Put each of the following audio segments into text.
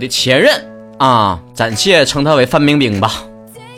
的前任啊，暂且称他为范冰冰吧，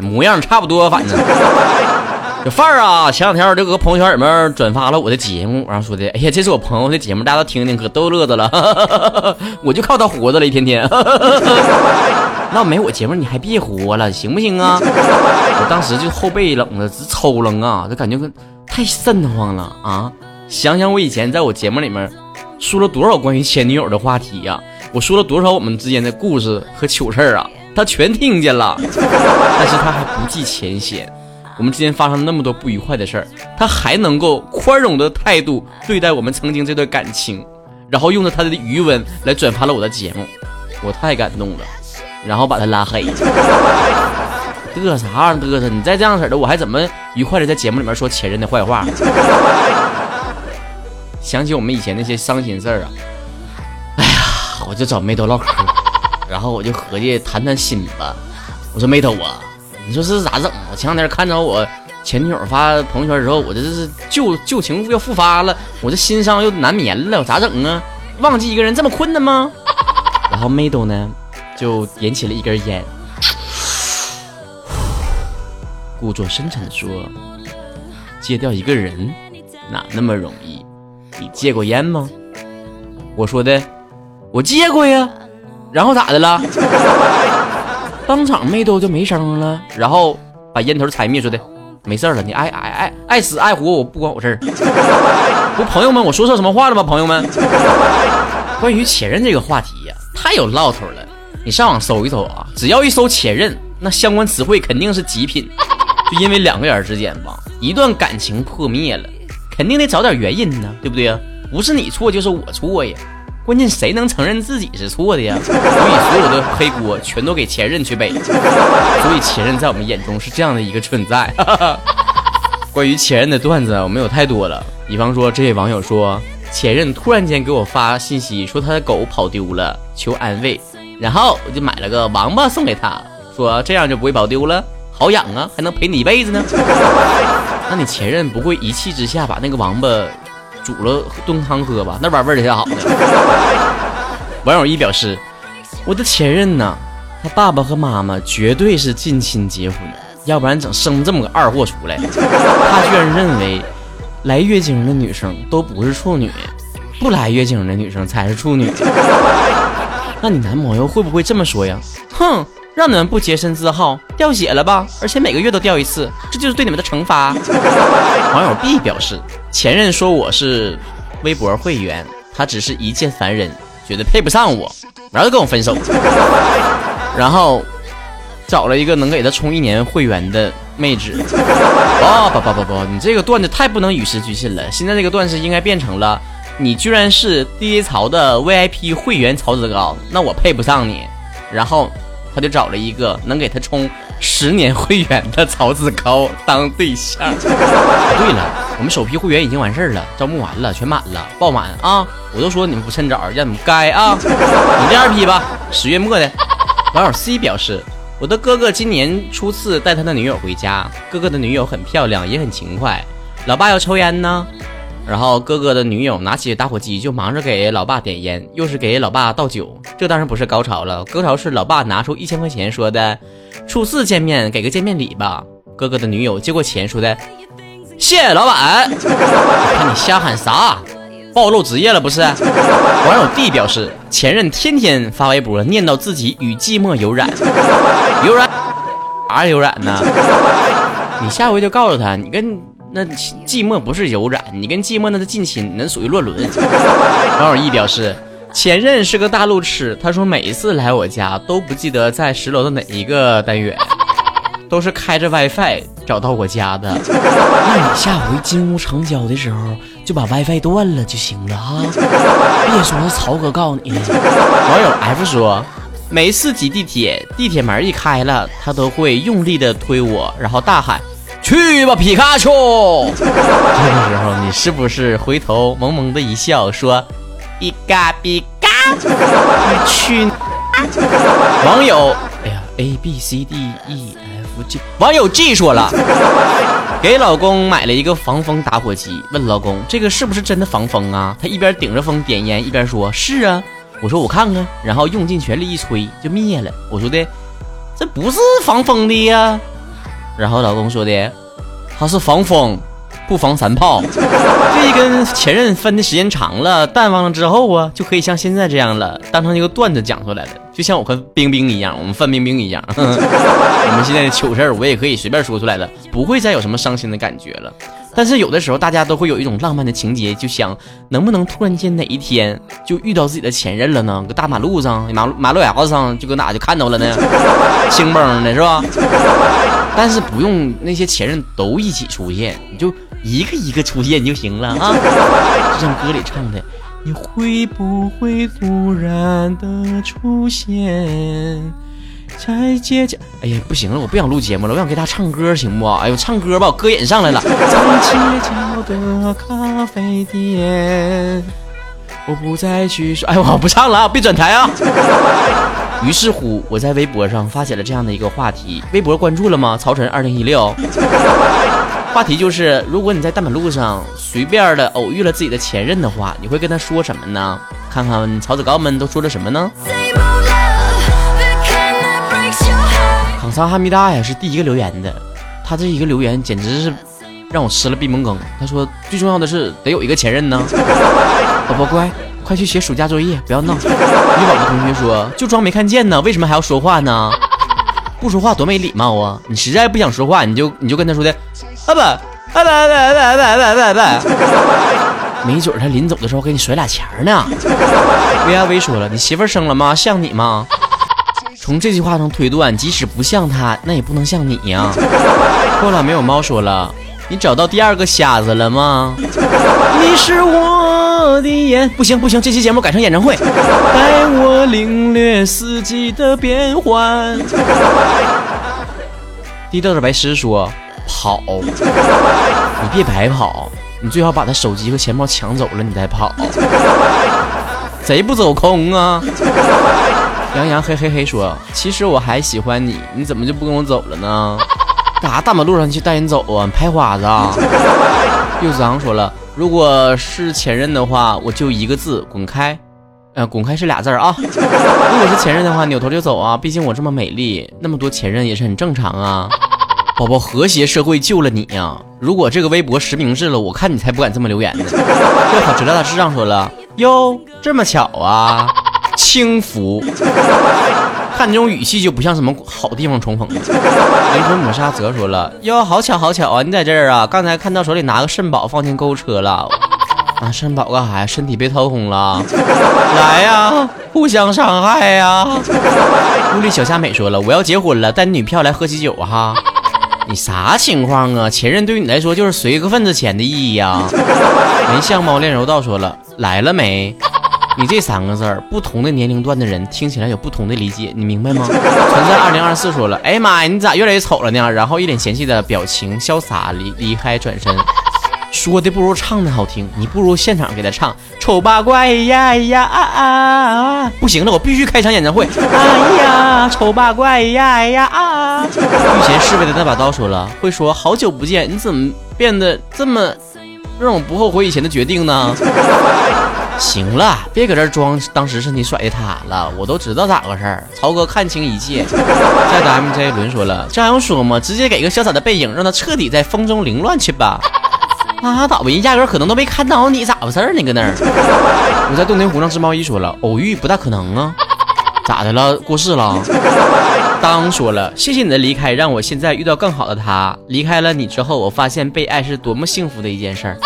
模样差不多，反正。这范儿啊，前两天我就搁朋友圈里面转发了我的节目，然后说的，哎呀，这是我朋友的节目，大家都听听，可逗乐子了。我就靠他活着了，一天天。那没我节目你还别活了，行不行啊？我当时就后背冷的直抽冷啊，就感觉跟太瘆得慌了啊！想想我以前在我节目里面说了多少关于前女友的话题呀，我说了多少我们之间的故事和糗事儿啊，他全听见了，但是他还不计前嫌。我们之间发生了那么多不愉快的事儿，他还能够宽容的态度对待我们曾经这段感情，然后用着他的余温来转发了我的节目，我太感动了，然后把他拉黑。嘚啥玩意嘚瑟？你再这样式的，我还怎么愉快的在节目里面说前任的坏话？想起我们以前那些伤心事儿啊，我就找妹头唠嗑，然后我就合计谈谈心吧。我说妹头啊。你说这是咋整？我前两天看着我前女友发朋友圈之后，我这是旧旧情要复发了，我这心伤又难眠了，我咋整啊？忘记一个人这么困难吗？然后妹豆呢，就点起了一根烟，故作深沉的说：“戒掉一个人哪那么容易？你戒过烟吗？”我说的，我借过呀。然后咋的了？当场没兜就没声了，然后把烟头踩灭，说的没事了，你爱爱爱爱死爱活我不关我事儿。不，朋友们，我说错什么话了吗？朋友们，关于前任这个话题呀，太有唠头了。你上网搜一搜啊，只要一搜前任，那相关词汇肯定是极品。就因为两个人之间吧，一段感情破灭了，肯定得找点原因呢，对不对呀？不是你错就是我错呀。关键谁能承认自己是错的呀？所以所有的黑锅全都给前任去背。所以前任在我们眼中是这样的一个存在。关于前任的段子，我们有太多了。比方说，这位网友说，前任突然间给我发信息说他的狗跑丢了，求安慰。然后我就买了个王八送给他，说这样就不会跑丢了，好养啊，还能陪你一辈子呢。那你前任不会一气之下把那个王八？煮了炖汤喝吧，那玩意儿味儿才好呢。网友一表示，我的前任呢，他爸爸和妈妈绝对是近亲结婚，要不然整生这么个二货出来。他居然认为来月经的女生都不是处女，不来月经的女生才是处女。那你男朋友会不会这么说呀？哼！让你们不洁身自好，掉血了吧？而且每个月都掉一次，这就是对你们的惩罚。网友 B 表示，前任说我是微博会员，他只是一介凡人，觉得配不上我，然后就跟我分手。然后找了一个能给他充一年会员的妹纸。哦不不不不，你这个段子太不能与时俱进了。现在这个段子应该变成了，你居然是 DJ 曹的 VIP 会员曹子高，那我配不上你。然后。他就找了一个能给他充十年会员的曹子高当对象。对了，我们首批会员已经完事儿了，招募完了，全满了，爆满啊！我都说你们不趁早，让你们该啊！等第二批吧，十月末的。网友 C 表示，我的哥哥今年初次带他的女友回家，哥哥的女友很漂亮，也很勤快。老爸要抽烟呢。然后哥哥的女友拿起打火机就忙着给老爸点烟，又是给老爸倒酒。这当然不是高潮了，高潮是老爸拿出一千块钱说的：“初次见面给个见面礼吧。”哥哥的女友接过钱说的：“谢谢老板。”看你瞎喊啥？暴露职业了不是？网友 D 表示，前任天天发微博念叨自己与寂寞有染，有染啥有染呢？你下回就告诉他，你跟。那寂寞不是有染，你跟寂寞那是近亲，那属于乱伦。网友 E 表示，前任是个大路痴，他说每一次来我家都不记得在十楼的哪一个单元，都是开着 WiFi 找到我家的。那你下回金屋成交的时候就把 WiFi 断了就行了啊！别说是曹哥告诉你。网友 F 说，每次挤地铁，地铁门一开了，他都会用力的推我，然后大喊。去吧，皮卡丘！这个时候，你是不是回头萌萌的一笑，说：“比嘎比嘎，你去！”网友，哎呀，A B C D E F G，网友 G 说了，给老公买了一个防风打火机，问老公：“这个是不是真的防风啊？”他一边顶着风点烟，一边说：“是啊。”我说我看看，然后用尽全力一吹就灭了。我说的这不是防风的呀，然后老公说的他是防风。不防三炮，这一跟前任分的时间长了，淡忘了之后啊，就可以像现在这样了，当成一个段子讲出来了。就像我和冰冰一样，我们范冰冰一样，我们现在的糗事儿我也可以随便说出来了，不会再有什么伤心的感觉了。但是有的时候，大家都会有一种浪漫的情节，就想能不能突然间哪一天就遇到自己的前任了呢？搁大马路上，马路马路牙子上，就搁哪就看到了呢？兴蹦的是吧？但是不用那些前任都一起出现，你就。一个一个出现就行了啊，就像歌里唱的，你会不会突然的出现在街角？哎呀，不行了，我不想录节目了，我想给他唱歌，行不？哎呦，唱歌吧，我歌瘾上来了。在街角的咖啡店，我不再去说，哎，我不唱了啊，别转台啊。于是乎，我在微博上发起了这样的一个话题，微博关注了吗？曹晨二零一六。话题就是，如果你在大马路上随便的偶遇了自己的前任的话，你会跟他说什么呢？看看曹子高们都说了什么呢？康桑哈密达呀是第一个留言的，他这一个留言简直是让我吃了闭门羹。他说最重要的是得有一个前任呢。宝宝乖，快去写暑假作业，不要闹。女宝的同学说就装没看见呢，为什么还要说话呢？不说话多没礼貌啊！你实在不想说话，你就你就跟他说的。啊不，啊不不不不不不，没准他临走的时候给你甩俩钱呢。V I V 说了，你媳妇生了吗？像你吗？从这句话中推断，即使不像他，那也不能像你呀。后来没有猫说了，你找到第二个瞎子了吗？你是我的眼，不行不行，这期节目改成演唱会，带我领略四季的变换。低调的白痴说。跑，你别白跑，你最好把他手机和钱包抢走了，你再跑。贼不走空啊！杨洋嘿嘿嘿说：“其实我还喜欢你，你怎么就不跟我走了呢？干啥大马路上去带人走啊？拍花子啊？”柚子昂说了：“如果是前任的话，我就一个字，滚开。呃，滚开是俩字啊。如果是前任的话，扭头就走啊。毕竟我这么美丽，那么多前任也是很正常啊。”宝宝，和谐社会救了你呀！如果这个微博实名制了，我看你才不敢这么留言呢。这好，知道他智障说了哟，这么巧啊，轻浮。看这种语气就不像什么好地方重逢。灵魂抹杀则说了哟，好巧好巧啊，你在这儿啊！刚才看到手里拿个肾宝放进购物车了。拿肾宝干啥呀？身体被掏空了？来呀，互相伤害呀！屋里小夏美说了，我要结婚了，带你女票来喝喜酒哈。你啥情况啊？前任对于你来说就是随个份子钱的意义呀。没相貌练柔道说了来了没？你这三个字儿，不同的年龄段的人听起来有不同的理解，你明白吗？存在二零二四说了，哎呀妈呀，你咋越来越丑了呢？然后一脸嫌弃的表情，潇洒离离开，转身。说的不如唱的好听，你不如现场给他唱。丑八怪呀呀啊啊！不行了，我必须开场演唱会。哎呀，丑八怪呀呀啊！御前侍卫的那把刀说了，会说好久不见，你怎么变得这么让我不后悔以前的决定呢？行了，别搁这装，当时是你甩的他了，我都知道咋回事儿。曹哥看清一切。再的 MJ 轮说了，这还用说吗？直接给个潇洒的背影，让他彻底在风中凌乱去吧。拉 倒吧，人压根可能都没看到你，咋回事儿呢？搁那儿，我在洞庭湖上织毛衣，说了偶遇不大可能啊，咋的了？过世了？当说了，谢谢你的离开，让我现在遇到更好的他。离开了你之后，我发现被爱是多么幸福的一件事儿。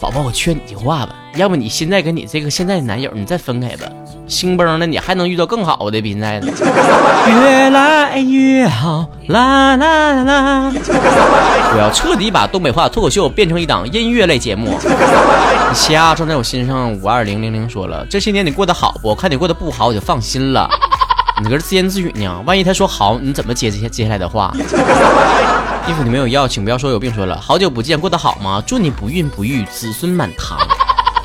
宝宝，我劝你句话吧，要不你现在跟你这个现在的男友，你再分开吧。兴崩了，你还能遇到更好的比现在的。越来越好，啦啦啦！我要彻底把东北话脱口秀变成一档音乐类节目。你瞎装在我心上，五二零零零说了，这些年你过得好不？看你过得不好，我就放心了。你搁这自言自语呢，万一他说好，你怎么接接接下来的话？衣服你没有要，请不要说有病。说了好久不见，过得好吗？祝你不孕不育，子孙满堂。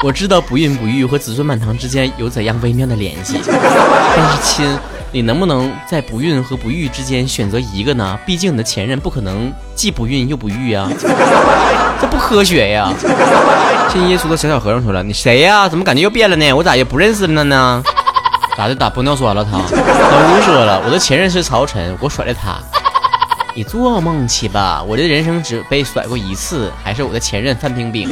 我知道不孕不育和子孙满堂之间有怎样微妙的联系，但是亲，你能不能在不孕和不育之间选择一个呢？毕竟你的前任不可能既不孕又不育啊，这不科学呀。信耶稣的小小和尚说了，你谁呀？怎么感觉又变了呢？我咋也不认识了呢？咋的？打玻尿酸了？他老吴说了，我的前任是曹晨，我甩了他。你做梦去吧！我的人生只被甩过一次，还是我的前任范冰冰。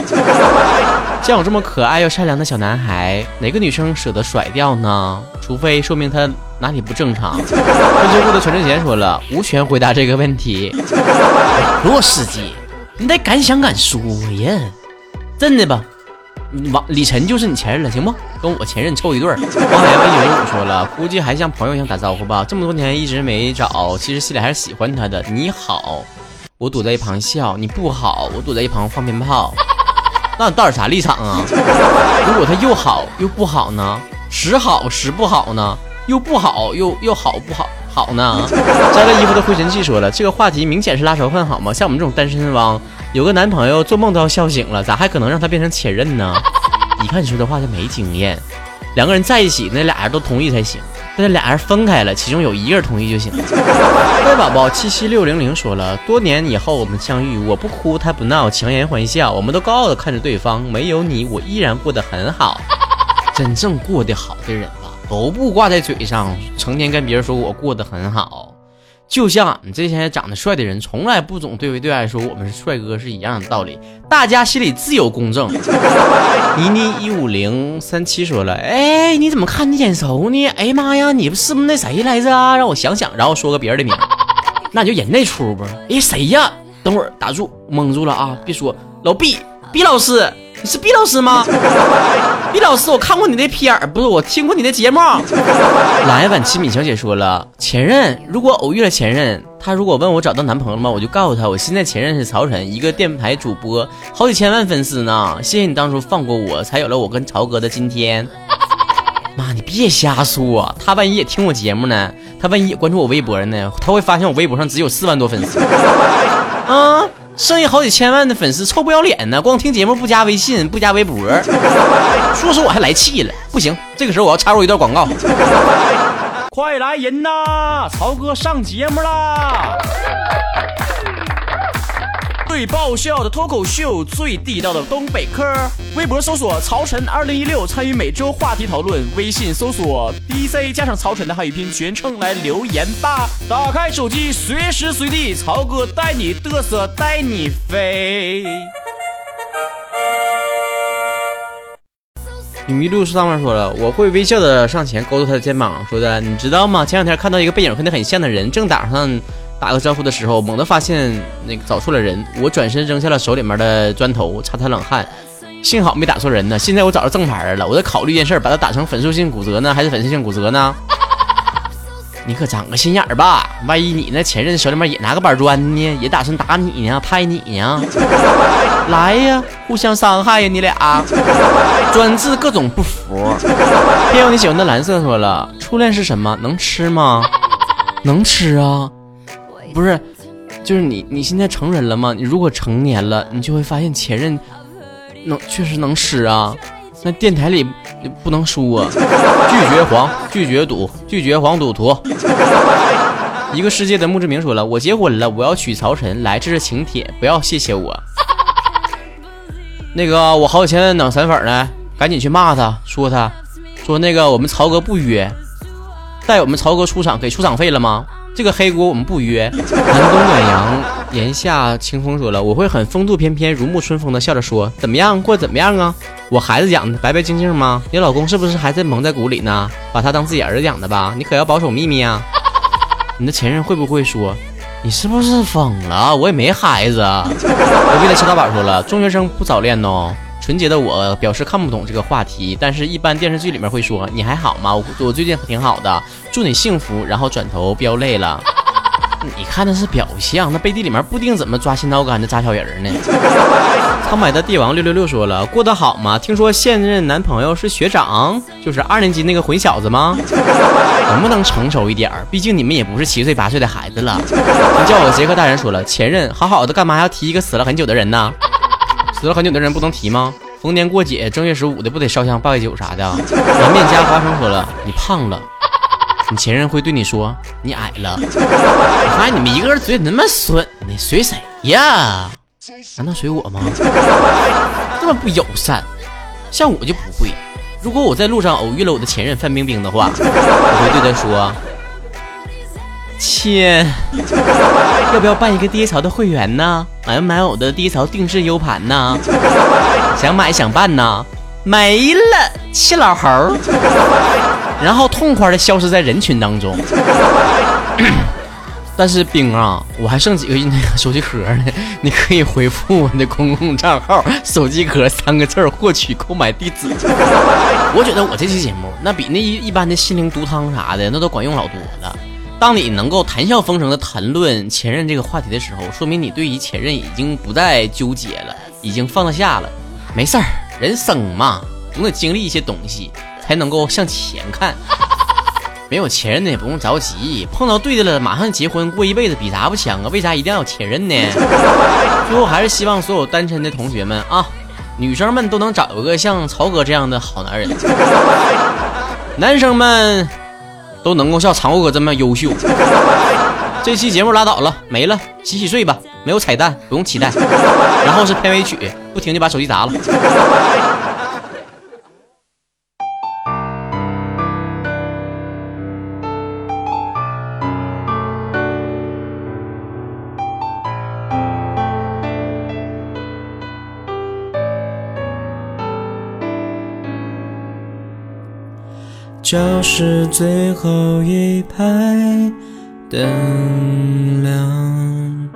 像我这么可爱又善良的小男孩，哪个女生舍得甩掉呢？除非说明他哪里不正常。春秋部的全智贤说了，无权回答这个问题。罗司机，你得敢想敢说呀！真的吧？王李晨就是你前任了，行不？跟我前任凑一对儿。王海文九五说了，估计还像朋友一样打招呼吧。这么多年一直没找，其实心里还是喜欢他的。你好，我躲在一旁笑；你不好，我躲在一旁放鞭炮。那你到底啥立场啊？如果他又好又不好呢？时好时不好呢？又不好又又好不好好呢？摘了衣服的灰尘气说了，这个话题明显是拉仇恨好吗？像我们这种单身汪。有个男朋友做梦都要笑醒了，咋还可能让他变成前任呢？一看你说的话就没经验。两个人在一起，那俩人都同意才行。但是俩人分开了，其中有一个人同意就行。乖宝宝七七六零零说了，多年以后我们相遇，我不哭他不闹，强颜欢笑，我们都高傲的看着对方。没有你，我依然过得很好。真正过得好的人吧，都不挂在嘴上，成天跟别人说我过得很好。就像俺们这些长得帅的人，从来不总对外对外说我们是帅哥是一样的道理。大家心里自有公正。妮妮一五零三七说了，哎，你怎么看你眼熟呢？哎呀妈呀，你不是不是那谁来着啊？让我想想，然后说个别人的名，那你就演那出不？哎，谁呀？等会儿打住，蒙住了啊！别说老毕，毕老师。你是毕老师吗？毕老师，我看过你那片儿，不是我听过你的节目。来，晚七米小姐说了，前任如果偶遇了前任，他如果问我找到男朋友了吗？我就告诉他，我现在前任是曹晨，一个电台主播，好几千万粉丝呢。谢谢你当初放过我，才有了我跟曹哥的今天。妈，你别瞎说，他万一也听我节目呢？他万一也关注我微博呢？他会发现我微博上只有四万多粉丝。啊。剩下好几千万的粉丝，臭不要脸呢！光听节目不加微信，不加微博，说实我还来气了。不行，这个时候我要插入一段广告。快来人呐！曹哥上节目啦！最爆笑的脱口秀，最地道的东北嗑。微博搜索“曹晨二零一六”，参与每周话题讨论。微信搜索 “DJ” 加上曹晨的汉语拼音全称来留言吧。打开手机，随时随地，曹哥带你嘚瑟，带你飞。你迷路上面说了，我会微笑的上前勾住他的肩膀，说的，你知道吗？前两天看到一个背影和你很像的人，正打上。打个招呼的时候，猛地发现那个找错了人，我转身扔下了手里面的砖头，擦擦冷汗，幸好没打错人呢。现在我找着正牌了，我在考虑一件事，把它打成粉碎性骨折呢，还是粉碎性骨折呢？你可长个心眼儿吧，万一你那前任手里面也拿个板砖呢，也打算打你呢，拍你呢？来呀，互相伤害呀，你俩，专治各种不服。偏要你喜欢的蓝色说了，初恋是什么？能吃吗？能吃啊。不是，就是你，你现在成人了吗？你如果成年了，你就会发现前任能确实能吃啊。那电台里不能说，拒绝黄，拒绝赌，拒绝黄赌徒。一个世界的墓志铭说了，我结婚了，我要娶曹晨来，这是请帖，不要谢谢我。那个我好几千脑残粉呢，赶紧去骂他，说他，说那个我们曹哥不约，带我们曹哥出场，给出场费了吗？这个黑锅我们不约。寒冬暖阳，檐下清风说了，我会很风度翩翩、如沐春风的笑着说，怎么样，过得怎么样啊？我孩子养的白白净净吗？你老公是不是还在蒙在鼓里呢？把他当自己儿子养的吧？你可要保守秘密啊！你的前任会不会说，你是不是疯了？我也没孩子。隔壁的小老板说了，中学生不早恋哦。纯洁的我表示看不懂这个话题，但是一般电视剧里面会说你还好吗？我我最近挺好的，祝你幸福。然后转头飙泪了。你看的是表象，那背地里面不定怎么抓心挠肝的扎小人呢？苍白的帝王六六六说了，过得好吗？听说现任男朋友是学长，就是二年级那个混小子吗？能不能成熟一点儿？毕竟你们也不是七岁八岁的孩子了。你叫我杰克大人说了，前任好好的干嘛要提一个死了很久的人呢？死了很久的人不能提吗？逢年过节，正月十五的不得烧香拜酒啥的？颜面加花生说了，你胖了，你前任会对你说你矮了。我发现你们一个人嘴那么损呢，随谁呀？难道随我吗？这么不友善，像我就不会。如果我在路上偶遇了我的前任范冰冰的话，我会对她说：“亲，要不要办一个低潮的会员呢？买不买我的低潮定制 U 盘呢？想买想办呢？没了，气老猴。”然后痛快的消失在人群当中。但是冰啊，我还剩几个那个手机壳呢？你可以回复我的公共账号“手机壳”三个字获取购买地址。我觉得我这期节目那比那一一般的心灵毒汤啥的那都管用老多了。当你能够谈笑风生的谈论前任这个话题的时候，说明你对于前任已经不再纠结了，已经放得下了。没事儿，人生嘛，总得经历一些东西，才能够向前看。没有前任的也不用着急，碰到对的了，马上结婚过一辈子，比啥不强啊？为啥一定要有前任呢？最后还是希望所有单身的同学们啊，女生们都能找一个像曹哥这样的好男人，男生们都能够像曹哥这么优秀。这期节目拉倒了，没了，洗洗睡吧，没有彩蛋，不用期待。然后是片尾曲，不听就把手机砸了。教室最后一排灯亮，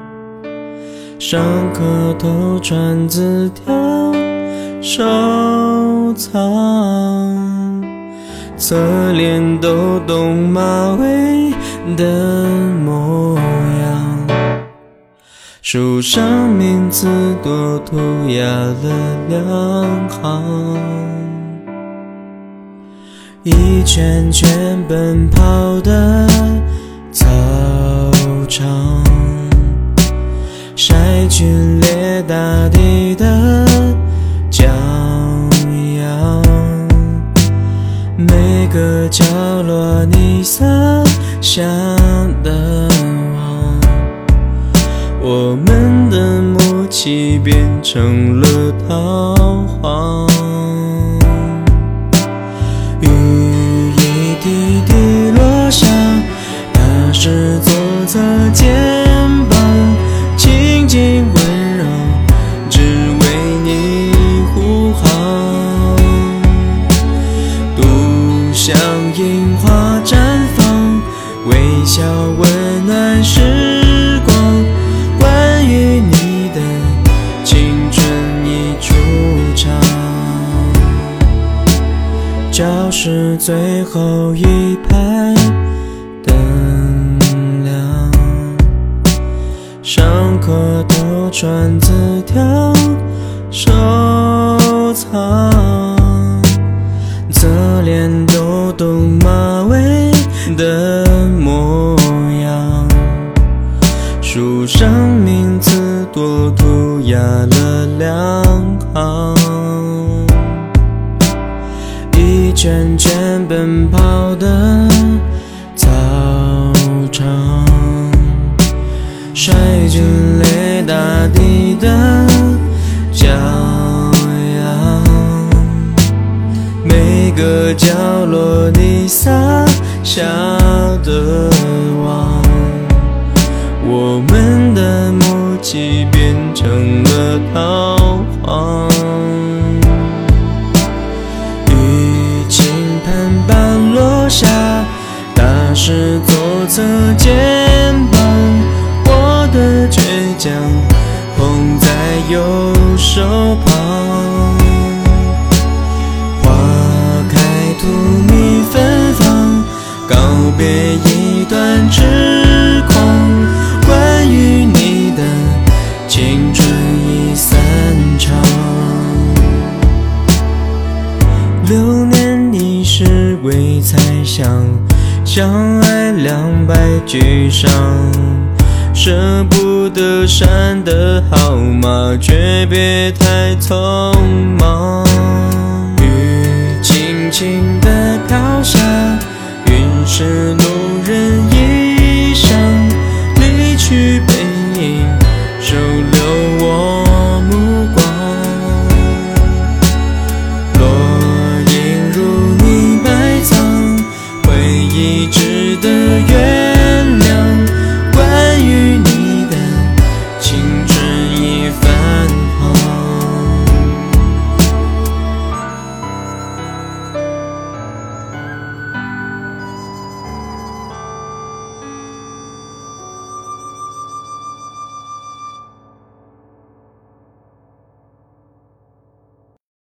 上课偷传字条收藏，侧脸抖动马尾的模样，书上名字多涂鸦了两行。一圈圈奔跑的操场，晒剧烈大地的骄阳，每个角落你洒下的网，我们的默契变成了是左侧肩膀轻轻温柔，只为你呼航。独享樱花绽放，微笑温暖时光。关于你的青春已出场，教室最后一排。转字条收藏，角落你撒下的网，我们的默契变成了逃荒。雨轻弹般落。下，打湿左侧肩膀，我的倔强捧在右手旁。荼蘼芬芳，告别一段痴狂。关于你的青春已散场，流年已是未猜想，相爱两败俱伤，舍不得删的号码，诀别太匆。云是你。